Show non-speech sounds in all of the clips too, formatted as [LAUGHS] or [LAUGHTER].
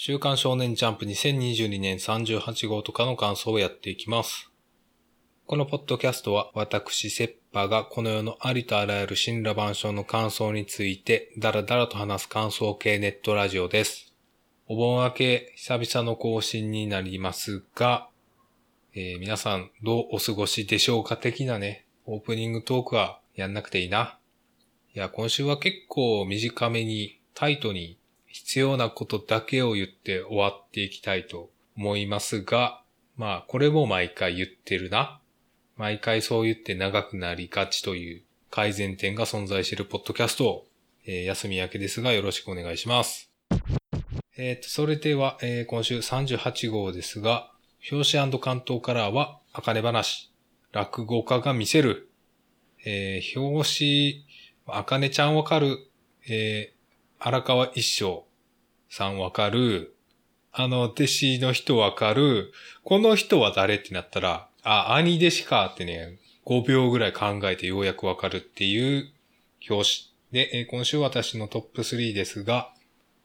週刊少年ジャンプ2022年38号とかの感想をやっていきます。このポッドキャストは私、セッパーがこの世のありとあらゆる神羅万象の感想についてダラダラと話す感想系ネットラジオです。お盆明け久々の更新になりますが、えー皆さんどうお過ごしでしょうか的なね、オープニングトークはやんなくていいな。いや、今週は結構短めにタイトに必要なことだけを言って終わっていきたいと思いますが、まあ、これも毎回言ってるな。毎回そう言って長くなりがちという改善点が存在しているポッドキャストを、えー休み明けですがよろしくお願いします。えっ、と、それでは、えー今週38号ですが、表紙関東カラーは、あかね話、落語家が見せる、えー表紙、あかねちゃんわかる、えー荒川一生さんわかる、あの、弟子の人わかる、この人は誰ってなったら、あ、兄弟子かってね、5秒ぐらい考えてようやくわかるっていう表紙。で、今週私のトップ3ですが、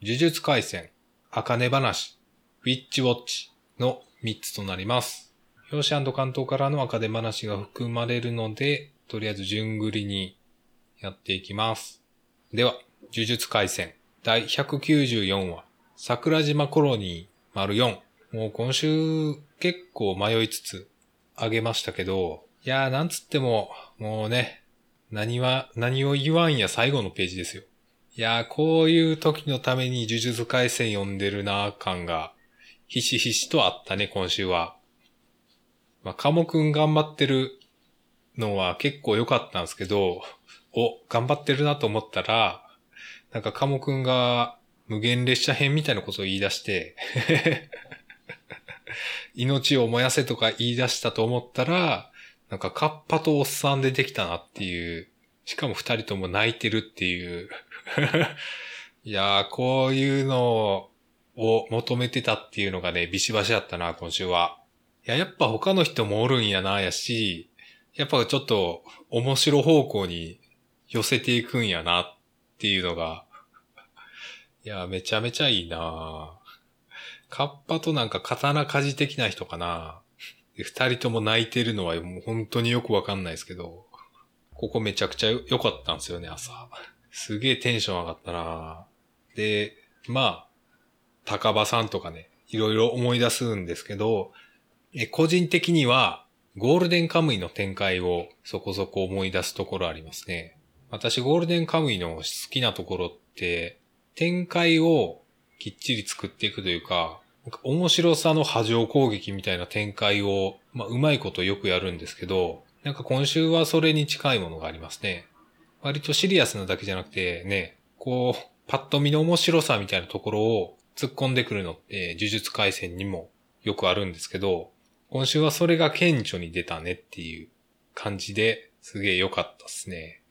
呪術回戦、あかね話、ウィッチウォッチの3つとなります。表紙関東からのあかね話が含まれるので、とりあえず順繰りにやっていきます。では、呪術回戦第194話、桜島コロニー丸4。もう今週結構迷いつつあげましたけど、いやーなんつっても、もうね、何は、何を言わんや最後のページですよ。いやーこういう時のために呪術回戦読んでるなー感が、ひしひしとあったね、今週は。まあ、カモくん頑張ってるのは結構良かったんですけど、お、頑張ってるなと思ったら、なんかカモくんが無限列車編みたいなことを言い出して、[LAUGHS] 命を燃やせとか言い出したと思ったら、なんかカッパとおっさんでできたなっていう、しかも二人とも泣いてるっていう。[LAUGHS] いやー、こういうのを求めてたっていうのがね、ビシバシだったな、今週は。いや、やっぱ他の人もおるんやな、やし、やっぱちょっと面白方向に寄せていくんやなっっていうのが、いや、めちゃめちゃいいなカッパとなんか刀鍛冶的な人かな二人とも泣いてるのはもう本当によくわかんないですけど、ここめちゃくちゃ良かったんですよね、朝。すげえテンション上がったなで、まあ、高場さんとかね、いろいろ思い出すんですけど、え個人的には、ゴールデンカムイの展開をそこそこ思い出すところありますね。私、ゴールデンカムイの好きなところって、展開をきっちり作っていくというか、か面白さの波状攻撃みたいな展開を、まあ、うまいことよくやるんですけど、なんか今週はそれに近いものがありますね。割とシリアスなだけじゃなくて、ね、こう、パッと見の面白さみたいなところを突っ込んでくるのって、呪術回戦にもよくあるんですけど、今週はそれが顕著に出たねっていう感じですげえ良かったっすね。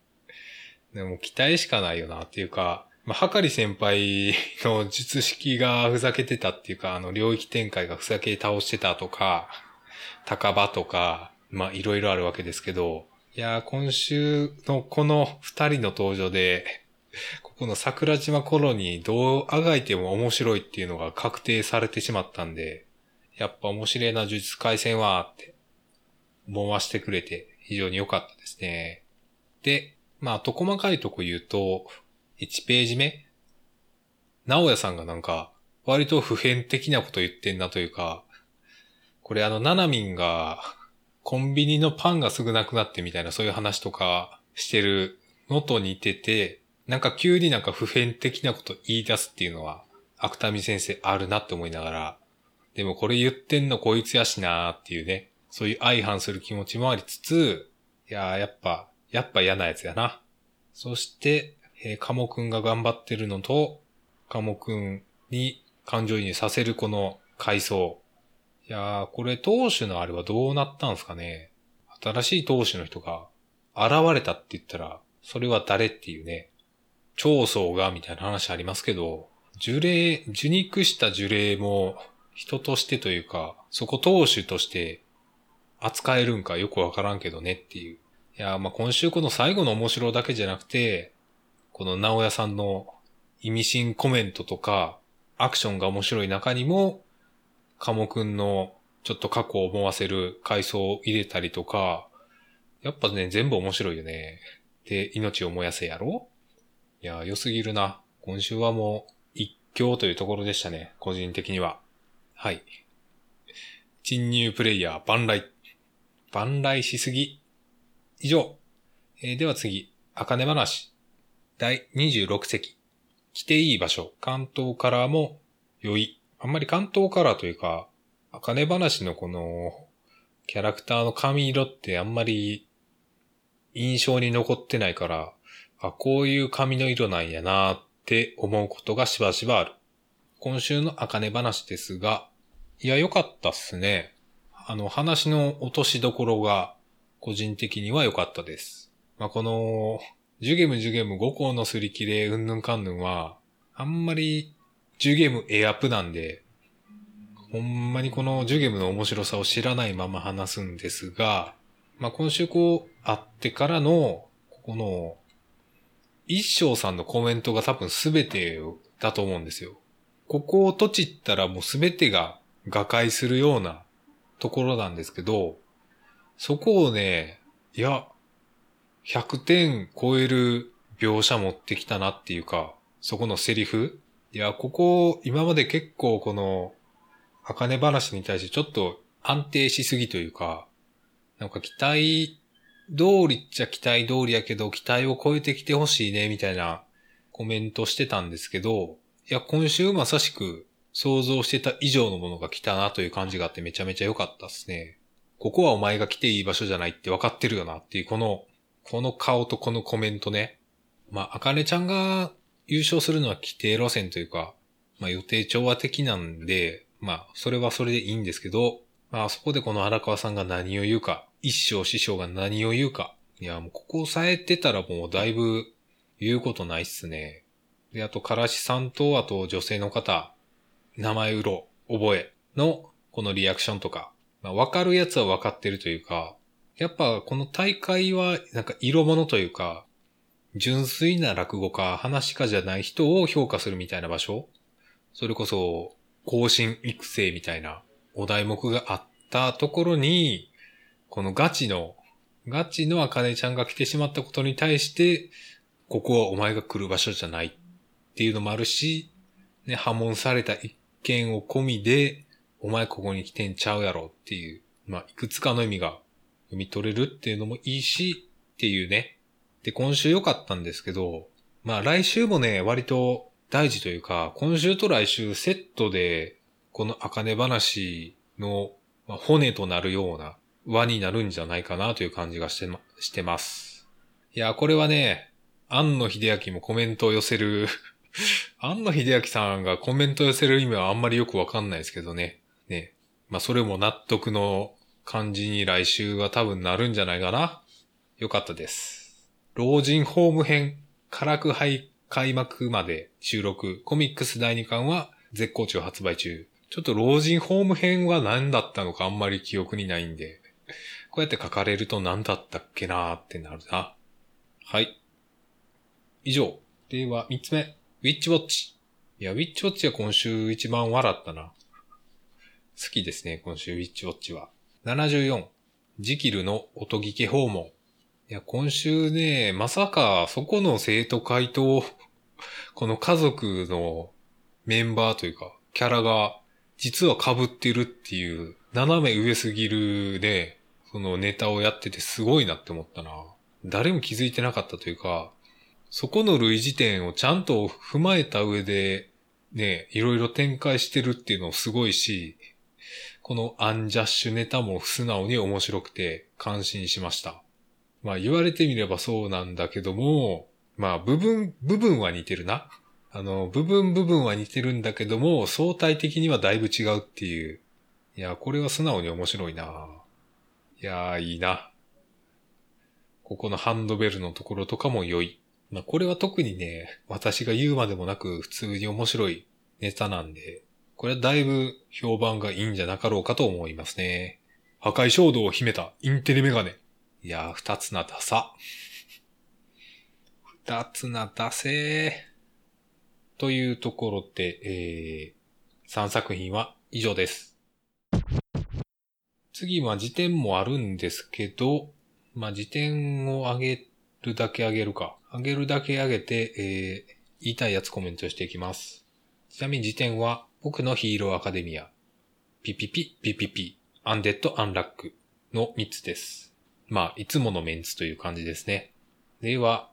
でも期待しかないよなっていうか、まあ、はかり先輩の術式が [LAUGHS] ふざけてたっていうか、あの領域展開がふざけ倒してたとか、高場とか、まいろいろあるわけですけど、いや今週のこの二人の登場で、ここの桜島コロニーどうあがいても面白いっていうのが確定されてしまったんで、やっぱ面白いな呪術回戦はって思わせてくれて非常に良かったですね。で、まあ、と細かいとこ言うと、1ページ目？直哉さんがなんか、割と普遍的なこと言ってんなというか、これあの、ナナミンが、コンビニのパンがすぐなくなってみたいなそういう話とかしてるのと似てて、なんか急になんか普遍的なこと言い出すっていうのは、芥見先生あるなって思いながら、でもこれ言ってんのこいつやしなーっていうね、そういう相反する気持ちもありつつ、いやーやっぱ、やっぱ嫌なやつやな。そして、えー、カモくんが頑張ってるのと、カモくんに感情移入させるこの階層。いやー、これ当主のあれはどうなったんすかね新しい当主の人が現れたって言ったら、それは誰っていうね、長宗がみたいな話ありますけど、呪霊、受肉した呪霊も人としてというか、そこ当主として扱えるんかよくわからんけどねっていう。いや、まあ今週この最後の面白だけじゃなくて、この直屋さんの意味深コメントとか、アクションが面白い中にも、カモくんのちょっと過去を思わせる回想を入れたりとか、やっぱね、全部面白いよね。で、命を燃やせやろ？いや、良すぎるな。今週はもう、一強というところでしたね。個人的には。はい。侵入プレイヤー、万来。万来しすぎ。以上。えー、では次、あかね話。第26席。来ていい場所。関東カラーも良い。あんまり関東カラーというか、あかね話のこの、キャラクターの髪色ってあんまり印象に残ってないから、あ、こういう髪の色なんやなって思うことがしばしばある。今週のあかね話ですが、いや、良かったっすね。あの、話の落としどころが、個人的には良かったです。まあ、この、ジュゲムジュゲム5校のすり切れうんぬんかんぬんは、あんまり、ジュゲムエアップなんで、ほんまにこのジュゲムの面白さを知らないまま話すんですが、まあ、今週こう、会ってからの、ここの、一生さんのコメントが多分全てだと思うんですよ。ここを閉じったらもう全てが瓦解するようなところなんですけど、そこをね、いや、100点超える描写持ってきたなっていうか、そこのセリフいや、ここ、今まで結構この、あかね話に対してちょっと安定しすぎというか、なんか期待通りっちゃ期待通りやけど、期待を超えてきてほしいね、みたいなコメントしてたんですけど、いや、今週まさしく想像してた以上のものが来たなという感じがあってめちゃめちゃ良かったですね。ここはお前が来ていい場所じゃないって分かってるよなっていう、この、この顔とこのコメントね。まあ、あかねちゃんが優勝するのは規定路線というか、まあ予定調和的なんで、まあ、それはそれでいいんですけど、まあ、そこでこの荒川さんが何を言うか、一生師匠が何を言うか。いや、もうここを抑えてたらもうだいぶ言うことないっすね。で、あと、からしさんと、あと女性の方、名前うろ、覚えのこのリアクションとか、まあ、わかるやつはわかってるというか、やっぱこの大会はなんか色物というか、純粋な落語家、話家じゃない人を評価するみたいな場所。それこそ、更新育成みたいなお題目があったところに、このガチの、ガチのあかねちゃんが来てしまったことに対して、ここはお前が来る場所じゃないっていうのもあるし、ね、破門された一件を込みで、お前ここに来てんちゃうやろっていう、まあ、いくつかの意味が読み取れるっていうのもいいし、っていうね。で、今週良かったんですけど、まあ来週もね、割と大事というか、今週と来週セットで、この茜話の骨となるような輪になるんじゃないかなという感じがしてま、してます。いや、これはね、庵野秀明もコメントを寄せる [LAUGHS] 庵野秀明さんがコメントを寄せる意味はあんまりよくわかんないですけどね。まあ、それも納得の感じに来週は多分なるんじゃないかな。よかったです。老人ホーム編、唐く杯開幕まで収録、コミックス第2巻は絶好調発売中。ちょっと老人ホーム編は何だったのかあんまり記憶にないんで、こうやって書かれると何だったっけなーってなるな。はい。以上。では、三つ目。ウィッチウォッチ。いや、ウィッチウォッチは今週一番笑ったな。好きですね、今週ウィッチウォッチは。74。ジキルの音聞き訪問。いや、今週ね、まさかそこの生徒会と、[LAUGHS] この家族のメンバーというか、キャラが実は被ってるっていう、斜め上すぎるね、そのネタをやっててすごいなって思ったな。誰も気づいてなかったというか、そこの類似点をちゃんと踏まえた上で、ね、いろいろ展開してるっていうのすごいし、このアンジャッシュネタも素直に面白くて感心しました。まあ言われてみればそうなんだけども、まあ部分、部分は似てるな。あの、部分部分は似てるんだけども、相対的にはだいぶ違うっていう。いや、これは素直に面白いないやー、いいな。ここのハンドベルのところとかも良い。まあ、これは特にね、私が言うまでもなく普通に面白いネタなんで、これはだいぶ評判がいいんじゃなかろうかと思いますね。破壊衝動を秘めたインテリメガネ。いやー、二つなダサ。二つなダセー。というところで、えー、3作品は以上です。次は辞典もあるんですけど、まあ、辞典を上げるだけ上げるか。上げるだけ上げて、えー、言いたいやつコメントしていきます。ちなみに辞典は、僕のヒーローアカデミア、ピピピ、ピピピ、アンデッド・アンラックの3つです。まあ、いつものメンツという感じですね。では、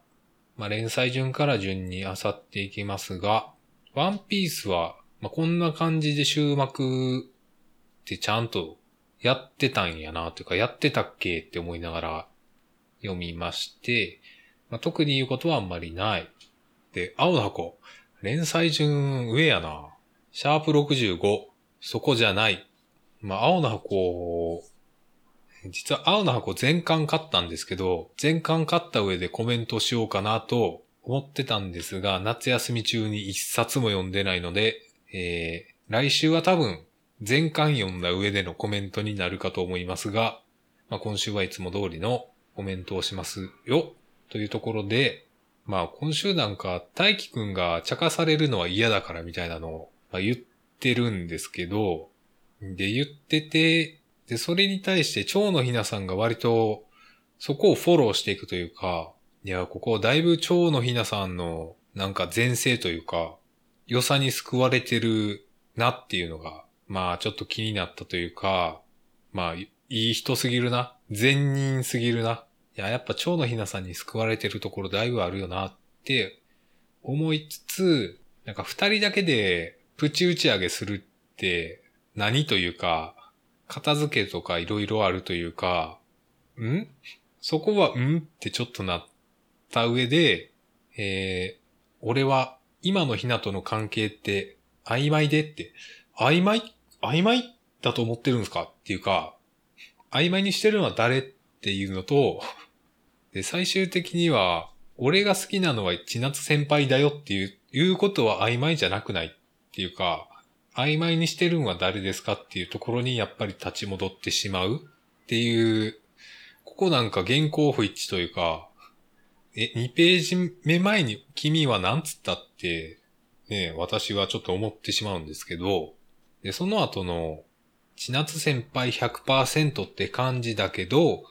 まあ、連載順から順に漁っていきますが、ワンピースは、まあ、こんな感じで終幕ってちゃんとやってたんやな、というか、やってたっけって思いながら読みまして、まあ、特に言うことはあんまりない。で、青の箱、連載順上やな。シャープ65、そこじゃない。まあ、青の箱、実は青の箱全巻買ったんですけど、全巻買った上でコメントしようかなと思ってたんですが、夏休み中に一冊も読んでないので、えー、来週は多分全巻読んだ上でのコメントになるかと思いますが、まあ、今週はいつも通りのコメントをしますよ、というところで、まあ今週なんか大輝くんが茶化されるのは嫌だからみたいなのを、まあ、言ってるんですけど、で言ってて、で、それに対して蝶のひなさんが割とそこをフォローしていくというか、いや、ここだいぶ蝶のひなさんのなんか前世というか、良さに救われてるなっていうのが、まあちょっと気になったというか、まあいい人すぎるな。善人すぎるな。いや、やっぱ蝶のひなさんに救われてるところだいぶあるよなって思いつつ、なんか二人だけでプチ打ち上げするって何というか、片付けとかいろいろあるというか、ん？そこはん？ってちょっとなった上で、えー、俺は今のひなとの関係って曖昧でって、曖昧？曖昧だと思ってるんですかっていうか、曖昧にしてるのは誰っていうのと、で、最終的には、俺が好きなのは千夏先輩だよっていう、いうことは曖昧じゃなくないっていうか、曖昧にしてるのは誰ですかっていうところにやっぱり立ち戻ってしまうっていう、ここなんか原稿不一致というか、え、2ページ目前に君は何つったって、ね、私はちょっと思ってしまうんですけど、で、その後の、千夏先輩100%って感じだけど、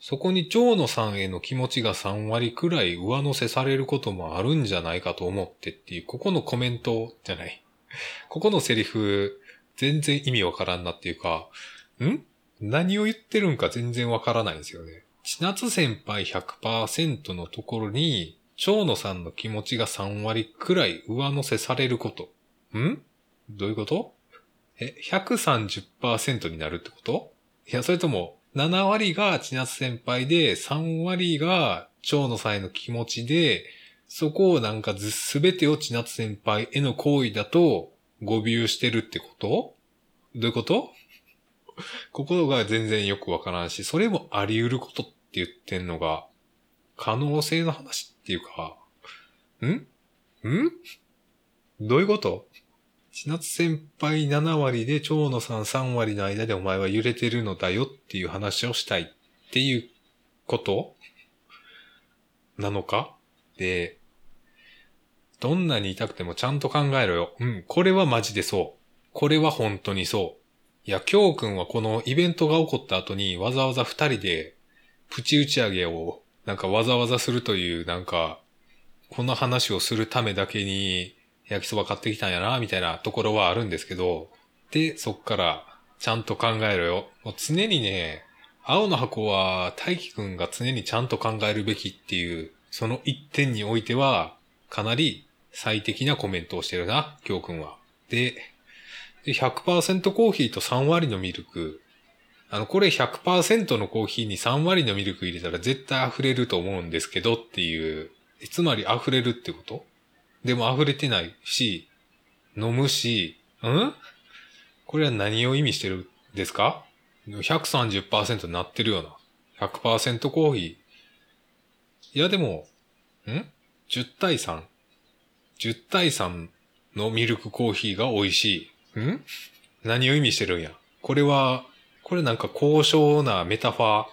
そこに蝶野さんへの気持ちが3割くらい上乗せされることもあるんじゃないかと思ってっていう、ここのコメントじゃない。[LAUGHS] ここのセリフ、全然意味わからんなっていうか、ん？何を言ってるんか全然わからないんですよね。千夏先輩100%のところに、蝶野さんの気持ちが3割くらい上乗せされること。ん？どういうこと？え、130%になるってこと？いや、それとも、7割が千夏先輩で、3割が蝶野さんへの気持ちで、そこをなんかず、すべてを千夏先輩への行為だと、誤謬してるってこと？どういうこと？ここが全然よくわからんし、それもあり得ることって言ってんのが、可能性の話っていうか、ん？ん？どういうこと？千夏先輩7割で蝶野さん3割の間でお前は揺れてるのだよっていう話をしたいっていうこと？なのか？で、どんなに痛くてもちゃんと考えろよ。うん、これはマジでそう。これは本当にそう。いや、京くんはこのイベントが起こった後にわざわざ二人でプチ打ち上げをなんかわざわざするというなんか、この話をするためだけに焼きそば買ってきたんやな、みたいなところはあるんですけど、で、そっからちゃんと考えろよ。もう常にね、青の箱は大輝くんが常にちゃんと考えるべきっていう、その一点においては、かなり最適なコメントをしてるな、京くんは。で、100%コーヒーと3割のミルク。あの、これ100%のコーヒーに3割のミルク入れたら絶対溢れると思うんですけどっていう、つまり溢れるってこと？でも溢れてないし、飲むし、ん？これは何を意味してるんですか ?130% になってるような。100%コーヒー。いやでも、ん ?10 対3。10対3のミルクコーヒーが美味しい。ん？何を意味してるんや？これは、これなんか高尚なメタファー。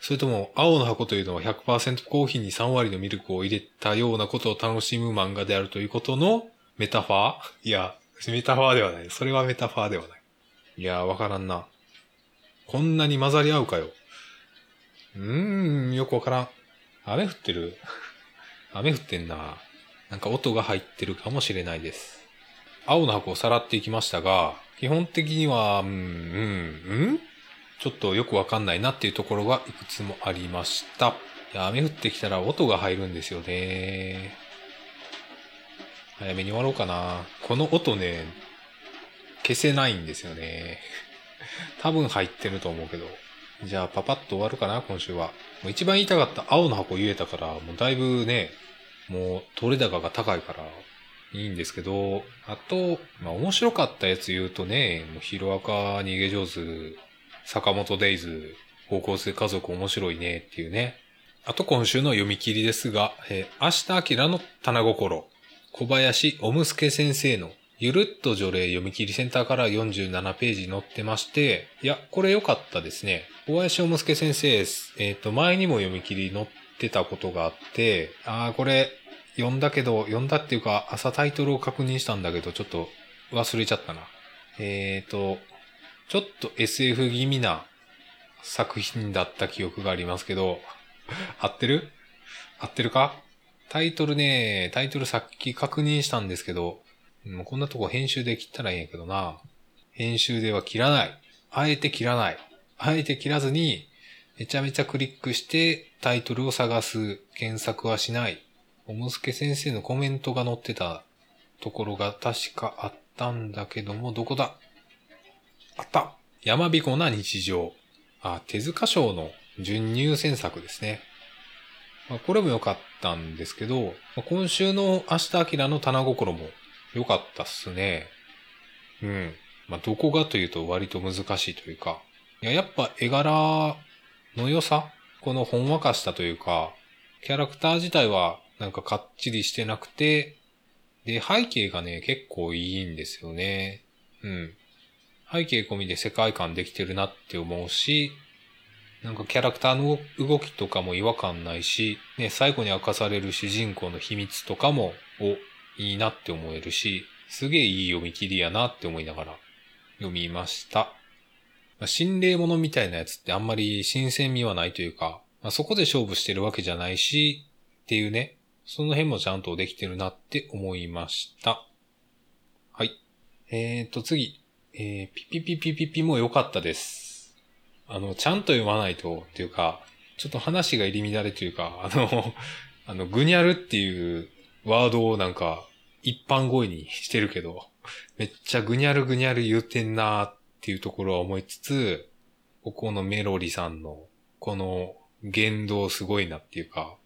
それとも、青の箱というのは100%コーヒーに3割のミルクを入れたようなことを楽しむ漫画であるということのメタファー？いや、メタファーではない。それはメタファーではない。いや、わからんな。こんなに混ざり合うかよ。うーん、よくわからん。雨降ってる雨降ってんな。なんか音が入ってるかもしれないです。青の箱をさらっていきましたが、基本的には、うん、うん、うんちょっとよくわかんないなっていうところがいくつもありました。いや、雨降ってきたら音が入るんですよね。早めに終わろうかな。この音ね、消せないんですよね。多分入ってると思うけど。じゃあ、パパッと終わるかな、今週は。もう一番言いたかった青の箱言えたから、もうだいぶね、もう取れ高が高いから、いいんですけど、あと、まあ面白かったやつ言うとね、もうヒロアカ逃げ上手、坂本デイズ、高校生家族面白いねっていうね。あと今週の読み切りですが、えー、明日明の棚心。小林おむすけ先生のゆるっと除霊読み切りセンターから47ページ載ってまして、いや、これ良かったですね。小林おむすけ先生、えっ、ー、と、前にも読み切り載ってたことがあって、ああ、これ、読んだけど、読んだっていうか、朝タイトルを確認したんだけど、ちょっと忘れちゃったな。えっ、ー、と、ちょっと SF 気味な作品だった記憶がありますけど、合ってる？合ってるか？タイトルね、タイトルさっき確認したんですけど、もうこんなとこ編集で切ったらいいんやけどな。編集では切らない。あえて切らない。あえて切らずに、めちゃめちゃクリックしてタイトルを探す。検索はしない。おむすけ先生のコメントが載ってたところが確かあったんだけども、どこだあった山彦な日常。あ、手塚賞の準入選作ですね。まあ、これも良かったんですけど、今週の明日明の棚心も良かったっすね。うん。まあ、どこがというと割と難しいというか。いや、やっぱ絵柄の良さこのほんわかしたというか、キャラクター自体はなんかかっちりしてなくて、で、背景がね、結構いいんですよね。うん。背景込みで世界観できてるなって思うし、なんかキャラクターの動きとかも違和感ないし、ね、最後に明かされる主人公の秘密とかも、お、いいなって思えるし、すげえいい読み切りやなって思いながら読みました。まあ、心霊物みたいなやつってあんまり新鮮味はないというか、まあ、そこで勝負してるわけじゃないし、っていうね、その辺もちゃんとできてるなって思いました。はい。えーと、次。えー、ピピピピピピも良かったです。あの、ちゃんと読まないと、っていうか、ちょっと話が入り乱れというか、あの、[LAUGHS] あの、ぐにゃるっていうワードをなんか、一般語彙にしてるけど、めっちゃぐにゃるぐにゃる言うてんなーっていうところは思いつつ、ここのメロリさんの、この言動すごいなっていうか、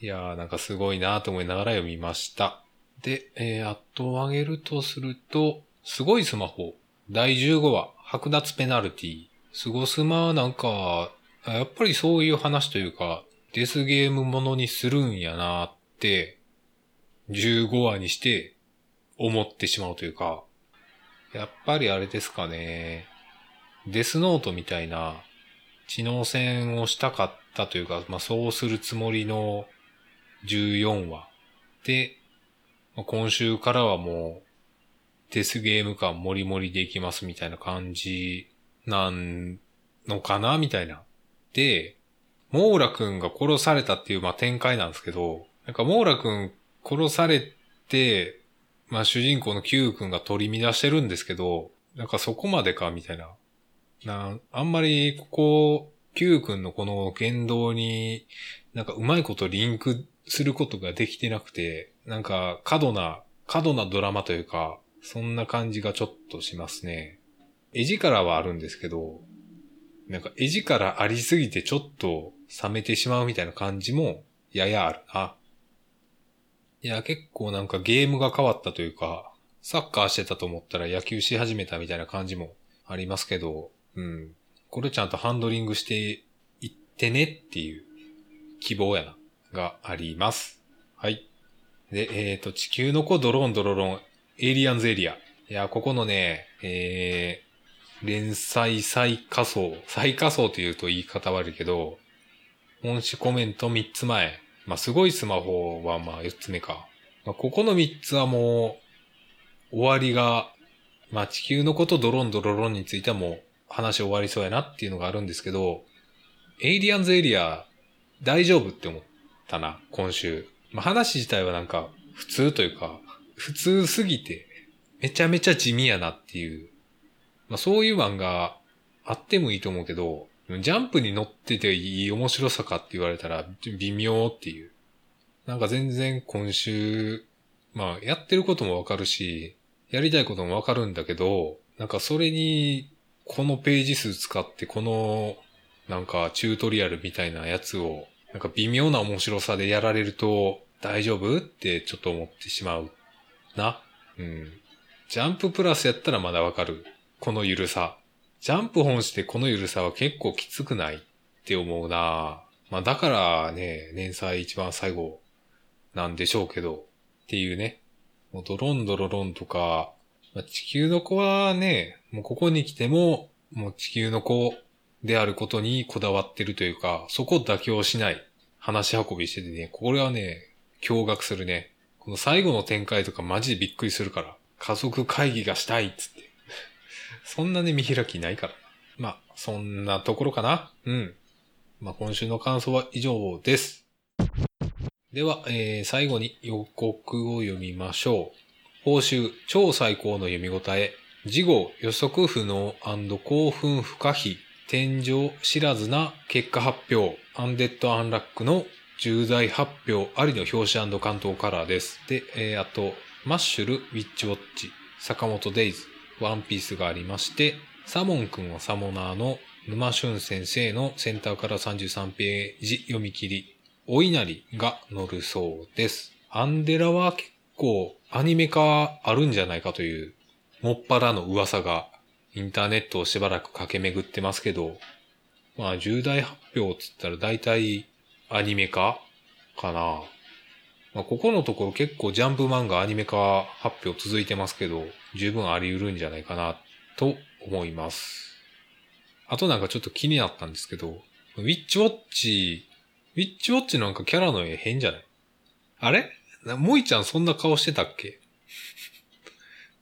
いやーなんかすごいなーと思いながら読みました。で、えー、あと挙げるとすると、すごいスマホ、第15話、剥奪ペナルティ。スゴスマなんか、やっぱりそういう話というか、デスゲームものにするんやなーって、15話にして思ってしまうというか、やっぱりあれですかね、デスノートみたいな知能戦をしたかったというか、まあそうするつもりの14話で、今週からはもうデスゲーム感もりもりでいきますみたいな感じなんのかなみたいな。で、モーラ君が殺されたっていう、まあ、展開なんですけど、なんかモーラ君殺されて、まあ、主人公の Q 君が取り乱してるんですけど、なんかそこまでか、みたいな。な、あんまり、ここ、Q 君のこの言動に、なんかうまいことリンクすることができてなくて、なんか過度な、過度なドラマというか、そんな感じがちょっとしますね。絵力はあるんですけど、なんか絵力ありすぎてちょっと冷めてしまうみたいな感じもややあるな。いや、結構なんかゲームが変わったというか、サッカーしてたと思ったら野球し始めたみたいな感じもありますけど、うん。これちゃんとハンドリングしていってねっていう希望やな、があります。はい。で、えっ、ー、と、地球の子ドローンドロロン、エイリアンズエリア。いや、ここのね、えー連載再仮想、再仮想というと言い方悪いけど、本誌コメント3つ前。まあ、すごいスマホはまあ4つ目か。まあ、ここの3つはもう終わりが、まあ地球のことドロンドロロンについてはもう話終わりそうやなっていうのがあるんですけど、エイリアンズエリア大丈夫って思ったな、今週。まあ話自体はなんか普通というか、普通すぎてめちゃめちゃ地味やなっていう。まあそういう漫画あってもいいと思うけど、ジャンプに乗ってていい面白さかって言われたら微妙っていう。なんか全然今週、まあやってることもわかるし、やりたいこともわかるんだけど、なんかそれに、このページ数使ってこの、なんかチュートリアルみたいなやつを、なんか微妙な面白さでやられると大丈夫ってちょっと思ってしまうな。うん。ジャンププラスやったらまだわかる。このゆるさ。ジャンプ本してこのゆるさは結構きつくないって思うなまあだからね、年祭一番最後なんでしょうけど、っていうね。もうドロンドロロンとか、まあ、地球の子はね、もうここに来ても、もう地球の子であることにこだわってるというか、そこ妥協しない話し運びしててね、これはね、驚愕するね。この最後の展開とかマジでびっくりするから。家族会議がしたいっつって。そんなね、見開きないから。まあ、そんなところかな。うん。まあ、今週の感想は以上です。では、えー、最後に予告を読みましょう。報酬、超最高の読み応え。事後、予測不能興奮不可避。天井知らずな結果発表。アンデッドアンラックの重大発表ありの表紙関東カラーです。で、えー、あと、マッシュル、ウィッチウォッチ、坂本デイズ、ワンピースがありまして、サモン君はサモナーの沼俊先生のセンターから33ページ読み切り、お稲荷が載るそうです。アンデラは結構アニメ化あるんじゃないかという、もっぱらの噂がインターネットをしばらく駆け巡ってますけど、まあ重大発表つったら大体アニメ化かな。まあ、ここのところ結構ジャンプ漫画アニメ化発表続いてますけど、十分あり得るんじゃないかなと思います。あとなんかちょっと気になったんですけど、ウィッチウォッチ、ウィッチウォッチなんかキャラの絵変じゃない？あれ？モイちゃんそんな顔してたっけ？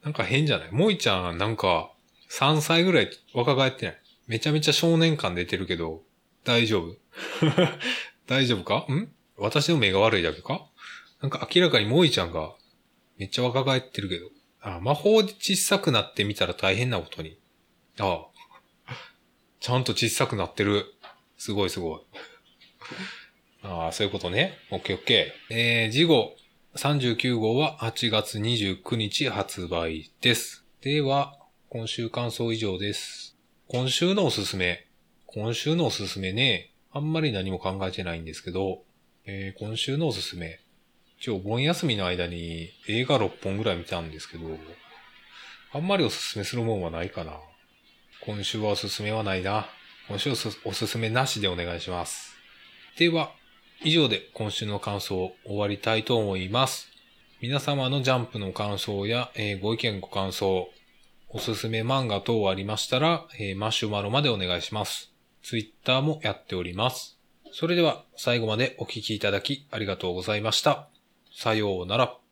なんか変じゃない？モイちゃんなんか3歳ぐらい若返ってない？めちゃめちゃ少年感出てるけど、大丈夫？[LAUGHS] 大丈夫か？ん？私の目が悪いだけか？なんか明らかにモイちゃんがめっちゃ若返ってるけど。あ、魔法で小さくなってみたら大変なことに。ああ。ちゃんと小さくなってる。すごいすごい。ああ、そういうことね。オッケーオッケー。えー、次号39号は8月29日発売です。では、今週感想以上です。今週のおすすめ。今週のおすすめね。あんまり何も考えてないんですけど、えー、今週のおすすめ。一応、盆休みの間に映画6本ぐらい見たんですけど、あんまりおすすめするもんはないかな。今週はおすすめはないな。今週はおすすめなしでお願いします。では、以上で今週の感想を終わりたいと思います。皆様のジャンプの感想や、えー、ご意見ご感想、おすすめ漫画等ありましたら、えー、マシュマロまでお願いします。ツイッターもやっております。それでは最後までお聴きいただきありがとうございました。さようなら。